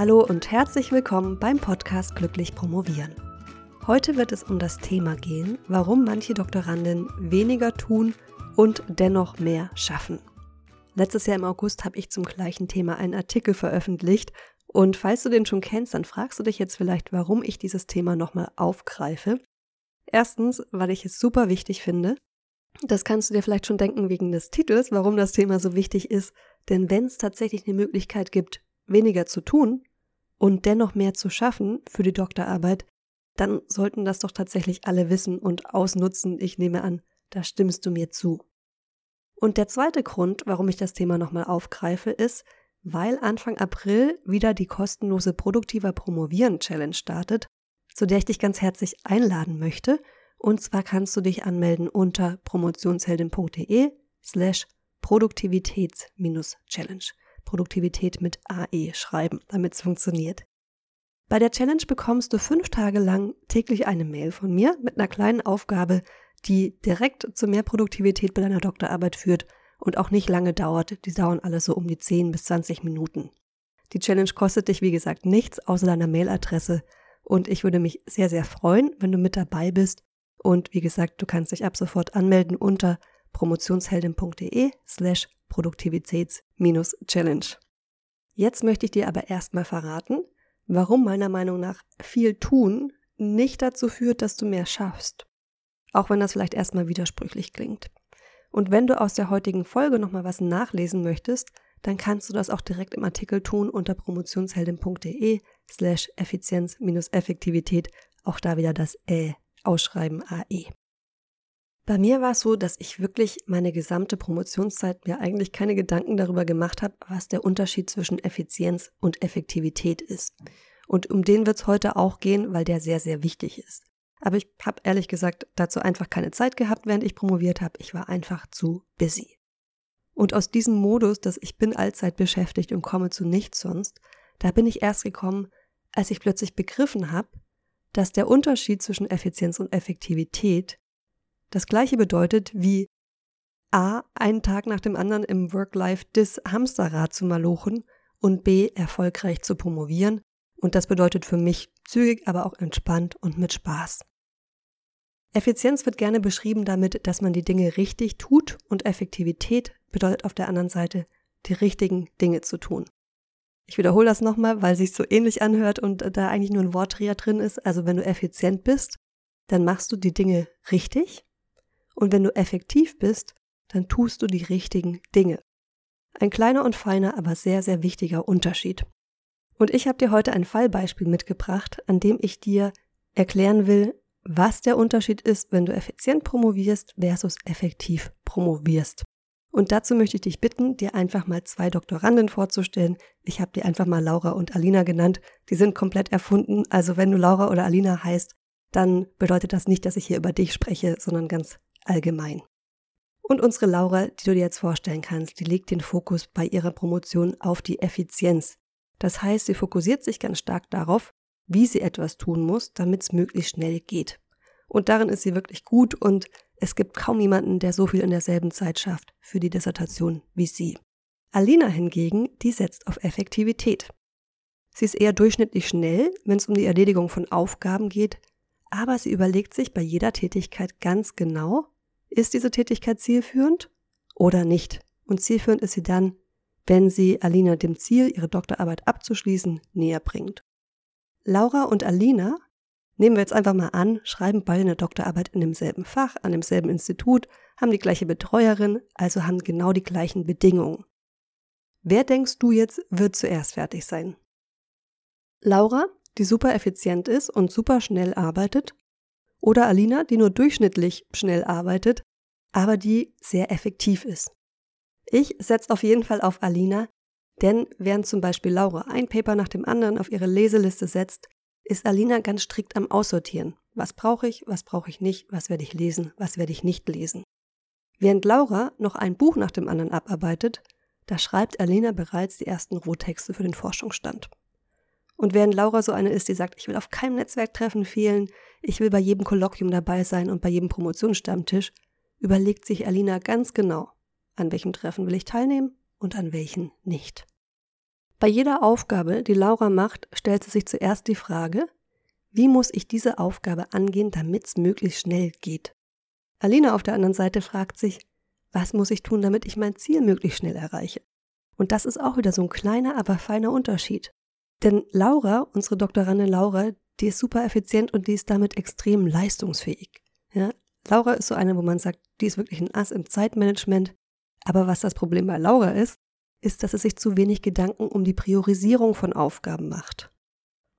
Hallo und herzlich willkommen beim Podcast Glücklich Promovieren. Heute wird es um das Thema gehen, warum manche Doktoranden weniger tun und dennoch mehr schaffen. Letztes Jahr im August habe ich zum gleichen Thema einen Artikel veröffentlicht und falls du den schon kennst, dann fragst du dich jetzt vielleicht, warum ich dieses Thema nochmal aufgreife. Erstens, weil ich es super wichtig finde. Das kannst du dir vielleicht schon denken wegen des Titels, warum das Thema so wichtig ist. Denn wenn es tatsächlich eine Möglichkeit gibt, weniger zu tun und dennoch mehr zu schaffen für die Doktorarbeit, dann sollten das doch tatsächlich alle wissen und ausnutzen. Ich nehme an, da stimmst du mir zu. Und der zweite Grund, warum ich das Thema nochmal aufgreife, ist, weil Anfang April wieder die kostenlose Produktiver Promovieren Challenge startet, zu der ich dich ganz herzlich einladen möchte. Und zwar kannst du dich anmelden unter promotionsheldin.de slash Produktivitäts-Challenge. Produktivität mit AE schreiben, damit es funktioniert. Bei der Challenge bekommst du fünf Tage lang täglich eine Mail von mir mit einer kleinen Aufgabe, die direkt zu mehr Produktivität bei deiner Doktorarbeit führt und auch nicht lange dauert. Die dauern alle so um die 10 bis 20 Minuten. Die Challenge kostet dich, wie gesagt, nichts außer deiner Mailadresse und ich würde mich sehr, sehr freuen, wenn du mit dabei bist. Und wie gesagt, du kannst dich ab sofort anmelden unter promotionsheldin.de slash Produktivitäts-Challenge. Jetzt möchte ich dir aber erstmal verraten, warum meiner Meinung nach viel tun nicht dazu führt, dass du mehr schaffst. Auch wenn das vielleicht erstmal widersprüchlich klingt. Und wenn du aus der heutigen Folge nochmal was nachlesen möchtest, dann kannst du das auch direkt im Artikel tun unter promotionsheldin.de slash Effizienz-Effektivität. Auch da wieder das Ä ausschreiben AE. Bei mir war es so, dass ich wirklich meine gesamte Promotionszeit mir eigentlich keine Gedanken darüber gemacht habe, was der Unterschied zwischen Effizienz und Effektivität ist. Und um den wird es heute auch gehen, weil der sehr, sehr wichtig ist. Aber ich habe ehrlich gesagt dazu einfach keine Zeit gehabt, während ich promoviert habe. Ich war einfach zu busy. Und aus diesem Modus, dass ich bin allzeit beschäftigt und komme zu nichts sonst, da bin ich erst gekommen, als ich plötzlich begriffen habe, dass der Unterschied zwischen Effizienz und Effektivität das gleiche bedeutet wie A, einen Tag nach dem anderen im Work-Life-Dis Hamsterrad zu malochen und B, erfolgreich zu promovieren. Und das bedeutet für mich zügig, aber auch entspannt und mit Spaß. Effizienz wird gerne beschrieben damit, dass man die Dinge richtig tut und Effektivität bedeutet auf der anderen Seite, die richtigen Dinge zu tun. Ich wiederhole das nochmal, weil sich so ähnlich anhört und da eigentlich nur ein Wortdreher drin ist. Also wenn du effizient bist, dann machst du die Dinge richtig und wenn du effektiv bist, dann tust du die richtigen Dinge. Ein kleiner und feiner, aber sehr, sehr wichtiger Unterschied. Und ich habe dir heute ein Fallbeispiel mitgebracht, an dem ich dir erklären will, was der Unterschied ist, wenn du effizient promovierst versus effektiv promovierst. Und dazu möchte ich dich bitten, dir einfach mal zwei Doktoranden vorzustellen. Ich habe dir einfach mal Laura und Alina genannt. Die sind komplett erfunden. Also wenn du Laura oder Alina heißt, dann bedeutet das nicht, dass ich hier über dich spreche, sondern ganz allgemein. Und unsere Laura, die du dir jetzt vorstellen kannst, die legt den Fokus bei ihrer Promotion auf die Effizienz. Das heißt, sie fokussiert sich ganz stark darauf, wie sie etwas tun muss, damit es möglichst schnell geht. Und darin ist sie wirklich gut und es gibt kaum jemanden, der so viel in derselben Zeit schafft für die Dissertation wie sie. Alina hingegen, die setzt auf Effektivität. Sie ist eher durchschnittlich schnell, wenn es um die Erledigung von Aufgaben geht, aber sie überlegt sich bei jeder Tätigkeit ganz genau, ist diese Tätigkeit zielführend oder nicht. Und zielführend ist sie dann, wenn sie Alina dem Ziel, ihre Doktorarbeit abzuschließen, näher bringt. Laura und Alina, nehmen wir jetzt einfach mal an, schreiben beide eine Doktorarbeit in demselben Fach, an demselben Institut, haben die gleiche Betreuerin, also haben genau die gleichen Bedingungen. Wer denkst du jetzt, wird zuerst fertig sein? Laura, die super effizient ist und super schnell arbeitet, oder Alina, die nur durchschnittlich schnell arbeitet, aber die sehr effektiv ist. Ich setze auf jeden Fall auf Alina, denn während zum Beispiel Laura ein Paper nach dem anderen auf ihre Leseliste setzt, ist Alina ganz strikt am Aussortieren. Was brauche ich, was brauche ich nicht, was werde ich lesen, was werde ich nicht lesen. Während Laura noch ein Buch nach dem anderen abarbeitet, da schreibt Alina bereits die ersten Rohtexte für den Forschungsstand. Und während Laura so eine ist, die sagt, ich will auf keinem Netzwerktreffen fehlen, ich will bei jedem Kolloquium dabei sein und bei jedem Promotionsstammtisch, überlegt sich Alina ganz genau, an welchem Treffen will ich teilnehmen und an welchen nicht. Bei jeder Aufgabe, die Laura macht, stellt sie sich zuerst die Frage, wie muss ich diese Aufgabe angehen, damit es möglichst schnell geht? Alina auf der anderen Seite fragt sich, was muss ich tun, damit ich mein Ziel möglichst schnell erreiche? Und das ist auch wieder so ein kleiner, aber feiner Unterschied. Denn Laura, unsere Doktorandin Laura, die ist super effizient und die ist damit extrem leistungsfähig. Ja? Laura ist so eine, wo man sagt, die ist wirklich ein Ass im Zeitmanagement. Aber was das Problem bei Laura ist, ist, dass es sich zu wenig Gedanken um die Priorisierung von Aufgaben macht.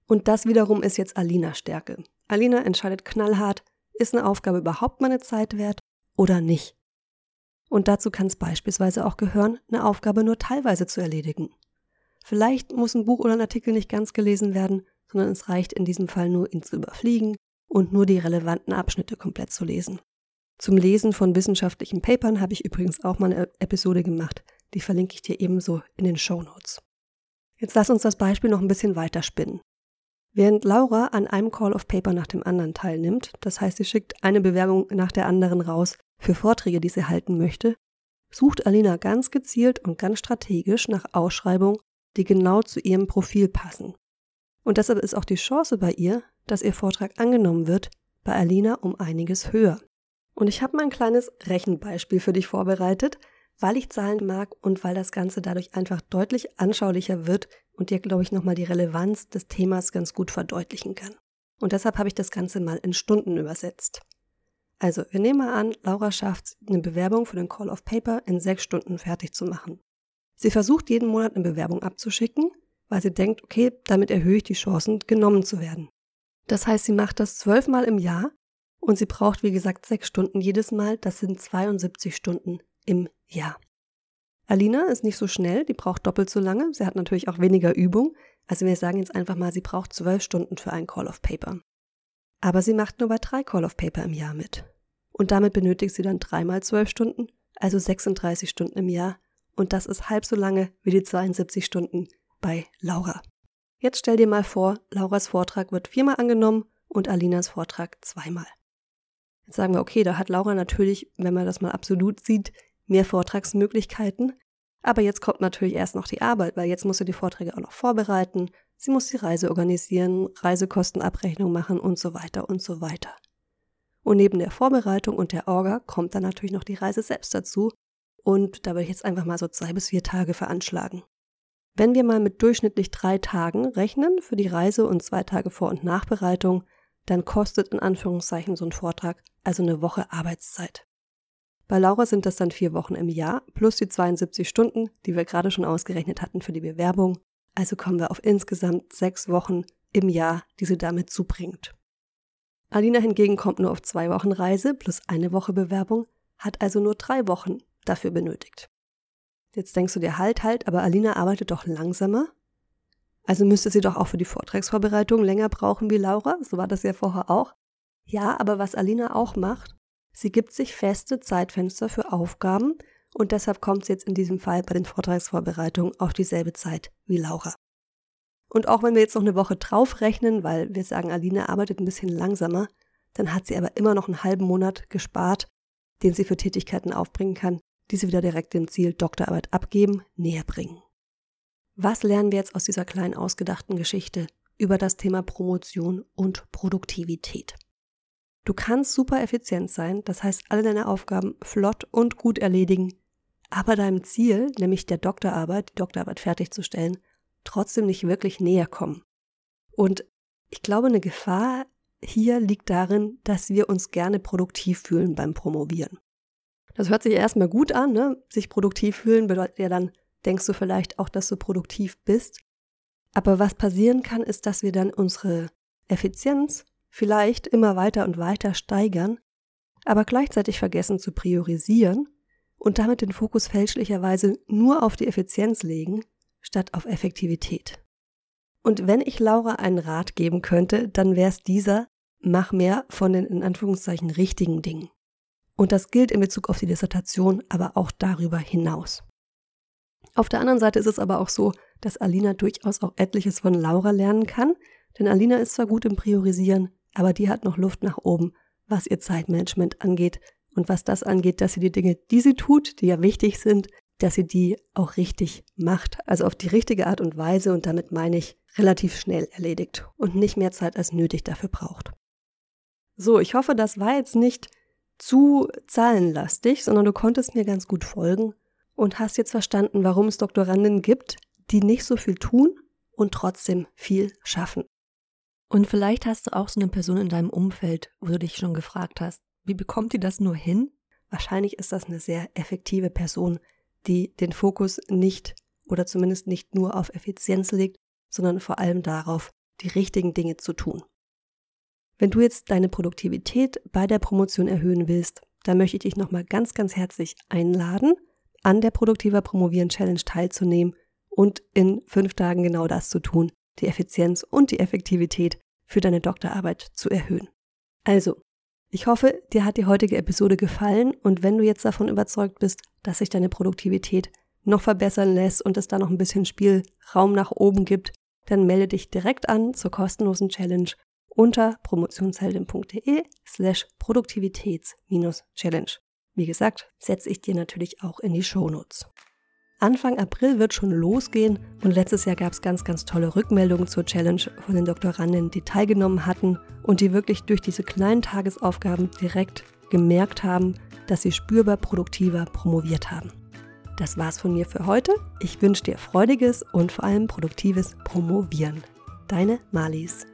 Und das wiederum ist jetzt Alinas Stärke. Alina entscheidet knallhart, ist eine Aufgabe überhaupt meine Zeit wert oder nicht. Und dazu kann es beispielsweise auch gehören, eine Aufgabe nur teilweise zu erledigen. Vielleicht muss ein Buch oder ein Artikel nicht ganz gelesen werden, sondern es reicht in diesem Fall nur, ihn zu überfliegen und nur die relevanten Abschnitte komplett zu lesen. Zum Lesen von wissenschaftlichen Papern habe ich übrigens auch mal eine Episode gemacht. Die verlinke ich dir ebenso in den Show Notes. Jetzt lass uns das Beispiel noch ein bisschen weiter spinnen. Während Laura an einem Call of Paper nach dem anderen teilnimmt, das heißt, sie schickt eine Bewerbung nach der anderen raus für Vorträge, die sie halten möchte, sucht Alina ganz gezielt und ganz strategisch nach Ausschreibungen, die genau zu ihrem Profil passen. Und deshalb ist auch die Chance bei ihr, dass ihr Vortrag angenommen wird, bei Alina um einiges höher. Und ich habe mal ein kleines Rechenbeispiel für dich vorbereitet, weil ich Zahlen mag und weil das Ganze dadurch einfach deutlich anschaulicher wird und dir, glaube ich, nochmal die Relevanz des Themas ganz gut verdeutlichen kann. Und deshalb habe ich das Ganze mal in Stunden übersetzt. Also, wir nehmen mal an, Laura schafft eine Bewerbung für den Call of Paper in sechs Stunden fertig zu machen. Sie versucht jeden Monat eine Bewerbung abzuschicken, weil sie denkt, okay, damit erhöhe ich die Chancen, genommen zu werden. Das heißt, sie macht das zwölfmal im Jahr und sie braucht, wie gesagt, sechs Stunden jedes Mal. Das sind 72 Stunden im Jahr. Alina ist nicht so schnell, die braucht doppelt so lange. Sie hat natürlich auch weniger Übung. Also wir sagen jetzt einfach mal, sie braucht zwölf Stunden für ein Call of Paper. Aber sie macht nur bei drei Call of Paper im Jahr mit. Und damit benötigt sie dann dreimal zwölf Stunden, also 36 Stunden im Jahr. Und das ist halb so lange wie die 72 Stunden bei Laura. Jetzt stell dir mal vor, Lauras Vortrag wird viermal angenommen und Alinas Vortrag zweimal. Jetzt sagen wir, okay, da hat Laura natürlich, wenn man das mal absolut sieht, mehr Vortragsmöglichkeiten. Aber jetzt kommt natürlich erst noch die Arbeit, weil jetzt muss sie die Vorträge auch noch vorbereiten, sie muss die Reise organisieren, Reisekostenabrechnung machen und so weiter und so weiter. Und neben der Vorbereitung und der Orga kommt dann natürlich noch die Reise selbst dazu. Und da würde ich jetzt einfach mal so zwei bis vier Tage veranschlagen. Wenn wir mal mit durchschnittlich drei Tagen rechnen für die Reise und zwei Tage Vor- und Nachbereitung, dann kostet in Anführungszeichen so ein Vortrag also eine Woche Arbeitszeit. Bei Laura sind das dann vier Wochen im Jahr plus die 72 Stunden, die wir gerade schon ausgerechnet hatten für die Bewerbung. Also kommen wir auf insgesamt sechs Wochen im Jahr, die sie damit zubringt. Alina hingegen kommt nur auf zwei Wochen Reise plus eine Woche Bewerbung, hat also nur drei Wochen dafür benötigt. Jetzt denkst du dir halt, halt, aber Alina arbeitet doch langsamer. Also müsste sie doch auch für die Vortragsvorbereitung länger brauchen wie Laura, so war das ja vorher auch. Ja, aber was Alina auch macht, Sie gibt sich feste Zeitfenster für Aufgaben und deshalb kommt sie jetzt in diesem Fall bei den Vortragsvorbereitungen auf dieselbe Zeit wie Laura. Und auch wenn wir jetzt noch eine Woche draufrechnen, weil wir sagen, Aline arbeitet ein bisschen langsamer, dann hat sie aber immer noch einen halben Monat gespart, den sie für Tätigkeiten aufbringen kann, die sie wieder direkt dem Ziel Doktorarbeit abgeben, näher bringen. Was lernen wir jetzt aus dieser kleinen ausgedachten Geschichte über das Thema Promotion und Produktivität? Du kannst super effizient sein, das heißt alle deine Aufgaben flott und gut erledigen, aber deinem Ziel, nämlich der Doktorarbeit, die Doktorarbeit fertigzustellen, trotzdem nicht wirklich näher kommen. Und ich glaube, eine Gefahr hier liegt darin, dass wir uns gerne produktiv fühlen beim Promovieren. Das hört sich erstmal gut an, ne? Sich produktiv fühlen bedeutet ja dann, denkst du vielleicht auch, dass du produktiv bist. Aber was passieren kann, ist, dass wir dann unsere Effizienz vielleicht immer weiter und weiter steigern, aber gleichzeitig vergessen zu priorisieren und damit den Fokus fälschlicherweise nur auf die Effizienz legen, statt auf Effektivität. Und wenn ich Laura einen Rat geben könnte, dann wäre es dieser, mach mehr von den in Anführungszeichen richtigen Dingen. Und das gilt in Bezug auf die Dissertation, aber auch darüber hinaus. Auf der anderen Seite ist es aber auch so, dass Alina durchaus auch etliches von Laura lernen kann, denn Alina ist zwar gut im Priorisieren, aber die hat noch Luft nach oben, was ihr Zeitmanagement angeht und was das angeht, dass sie die Dinge, die sie tut, die ja wichtig sind, dass sie die auch richtig macht, also auf die richtige Art und Weise und damit meine ich relativ schnell erledigt und nicht mehr Zeit als nötig dafür braucht. So, ich hoffe, das war jetzt nicht zu zahlenlastig, sondern du konntest mir ganz gut folgen und hast jetzt verstanden, warum es Doktoranden gibt, die nicht so viel tun und trotzdem viel schaffen. Und vielleicht hast du auch so eine Person in deinem Umfeld, wo du dich schon gefragt hast, wie bekommt die das nur hin? Wahrscheinlich ist das eine sehr effektive Person, die den Fokus nicht oder zumindest nicht nur auf Effizienz legt, sondern vor allem darauf, die richtigen Dinge zu tun. Wenn du jetzt deine Produktivität bei der Promotion erhöhen willst, dann möchte ich dich nochmal ganz, ganz herzlich einladen, an der Produktiver Promovieren Challenge teilzunehmen und in fünf Tagen genau das zu tun, die Effizienz und die Effektivität für deine Doktorarbeit zu erhöhen. Also, ich hoffe, dir hat die heutige Episode gefallen und wenn du jetzt davon überzeugt bist, dass sich deine Produktivität noch verbessern lässt und es da noch ein bisschen Spielraum nach oben gibt, dann melde dich direkt an zur kostenlosen Challenge unter promotionsheldin.de slash Produktivitäts-Challenge. Wie gesagt, setze ich dir natürlich auch in die Shownotes. Anfang April wird schon losgehen und letztes Jahr gab es ganz, ganz tolle Rückmeldungen zur Challenge von den Doktoranden, die teilgenommen hatten und die wirklich durch diese kleinen Tagesaufgaben direkt gemerkt haben, dass sie spürbar produktiver promoviert haben. Das war's von mir für heute. Ich wünsche dir freudiges und vor allem produktives Promovieren. Deine Marlies.